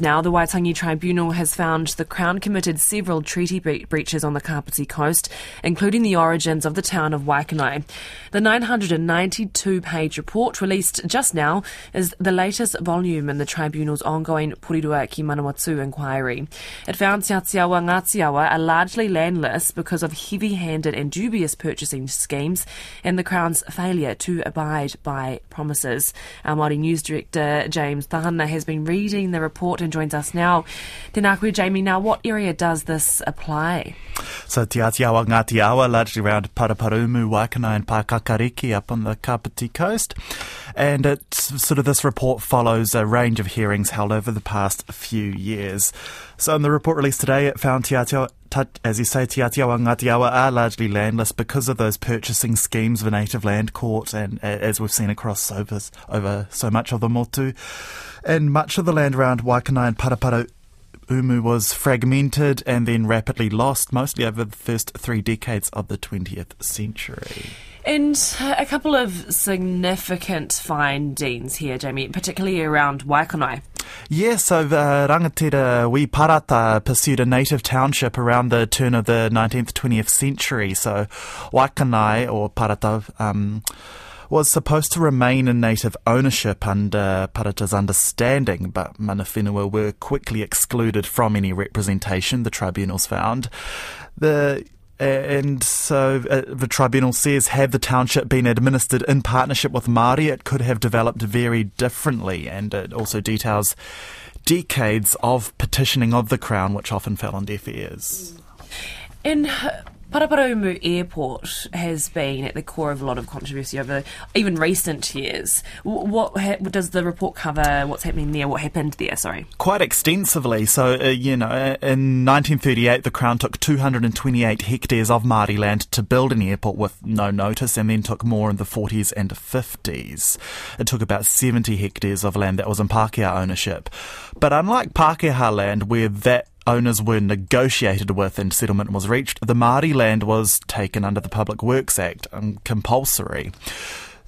Now, the Waitangi Tribunal has found the Crown committed several treaty bre- breaches on the Kapiti coast, including the origins of the town of Waikanae. The 992 page report released just now is the latest volume in the Tribunal's ongoing Porirua ki Manawatu inquiry. It found Te Atiawa Ngatiawa are largely landless because of heavy handed and dubious purchasing schemes and the Crown's failure to abide by promises. Our Māori News Director James Tahana has been reading the report and joins us now. Koe, Jamie. Now, what area does this apply? So Te Atiawa Ngāti largely around Paraparaumu, Waikanae and Paekakariki up on the Kapiti coast. And it's sort of this report follows a range of hearings held over the past few years. So in the report released today, it found Te Atiawa as you say, Te Atiawa Ngāti Awa are largely landless because of those purchasing schemes of a native land court, and as we've seen across over, over so much of the motu. And much of the land around Waikanae and Parapara Umu was fragmented and then rapidly lost, mostly over the first three decades of the 20th century. And a couple of significant findings here, Jamie, particularly around Waikanae. Yes, so uh, Rangatira Wi Parata pursued a native township around the turn of the 19th, 20th century. So Waikanae, or Parata, um, was supposed to remain in native ownership under Parata's understanding, but mana whenua were quickly excluded from any representation, the tribunals found. The and so uh, the tribunal says, had the township been administered in partnership with Māori, it could have developed very differently. And it also details decades of petitioning of the Crown, which often fell on deaf ears. In Paraparaumu Airport has been at the core of a lot of controversy over even recent years. What, what does the report cover? What's happening there? What happened there? Sorry. Quite extensively. So, uh, you know, in 1938, the Crown took 228 hectares of Māori land to build an airport with no notice and then took more in the 40s and 50s. It took about 70 hectares of land that was in Pākehā ownership. But unlike Pākehā land, where that owners were negotiated with and settlement was reached, the Māori land was taken under the Public Works Act, um, compulsory.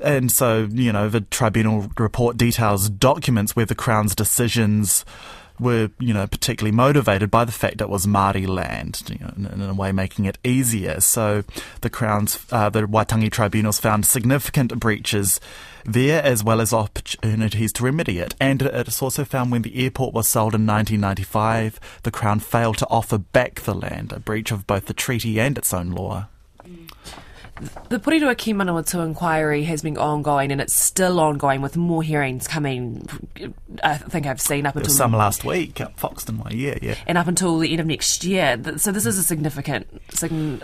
And so, you know, the tribunal report details documents where the Crown's decisions were, you know, particularly motivated by the fact that it was Māori land, you know, in, a way making it easier. So the Crown's, uh, the Waitangi tribunals found significant breaches there as well as opportunities to remedy it. And it's also found when the airport was sold in 1995, the Crown failed to offer back the land, a breach of both the treaty and its own law. The Porirua Ki Manawatu inquiry has been ongoing and it's still ongoing with more hearings coming. I think I've seen up until some last week at Foxton Way, yeah, yeah, and up until the end of next year. So this is a significant,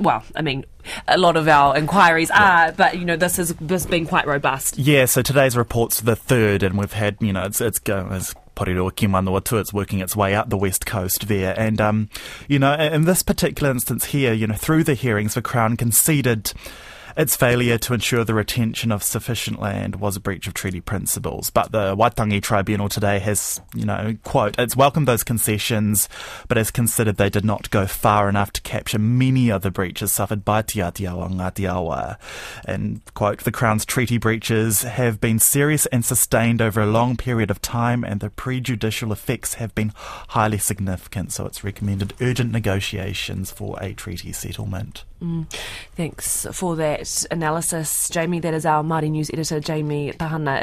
well, I mean, a lot of our inquiries yeah. are, but you know, this has this been quite robust. Yeah. So today's report's the third, and we've had, you know, it's it's going. It's, Porirua Ki Manawatu, it's working its way up the west coast there. And, um, you know, in this particular instance here, you know, through the hearings, the Crown conceded its failure to ensure the retention of sufficient land was a breach of treaty principles. But the Waitangi Tribunal today has, you know, quote, it's welcomed those concessions, but has considered they did not go far enough to capture many of the breaches suffered by Te Atiawa And, quote, the Crown's treaty breaches have been serious and sustained over a long period of time, and the prejudicial effects have been highly significant. So it's recommended urgent negotiations for a treaty settlement. Mm. Thanks for analysis, Jamie. That is our Māori News editor, Jamie Tahana.